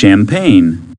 champagne.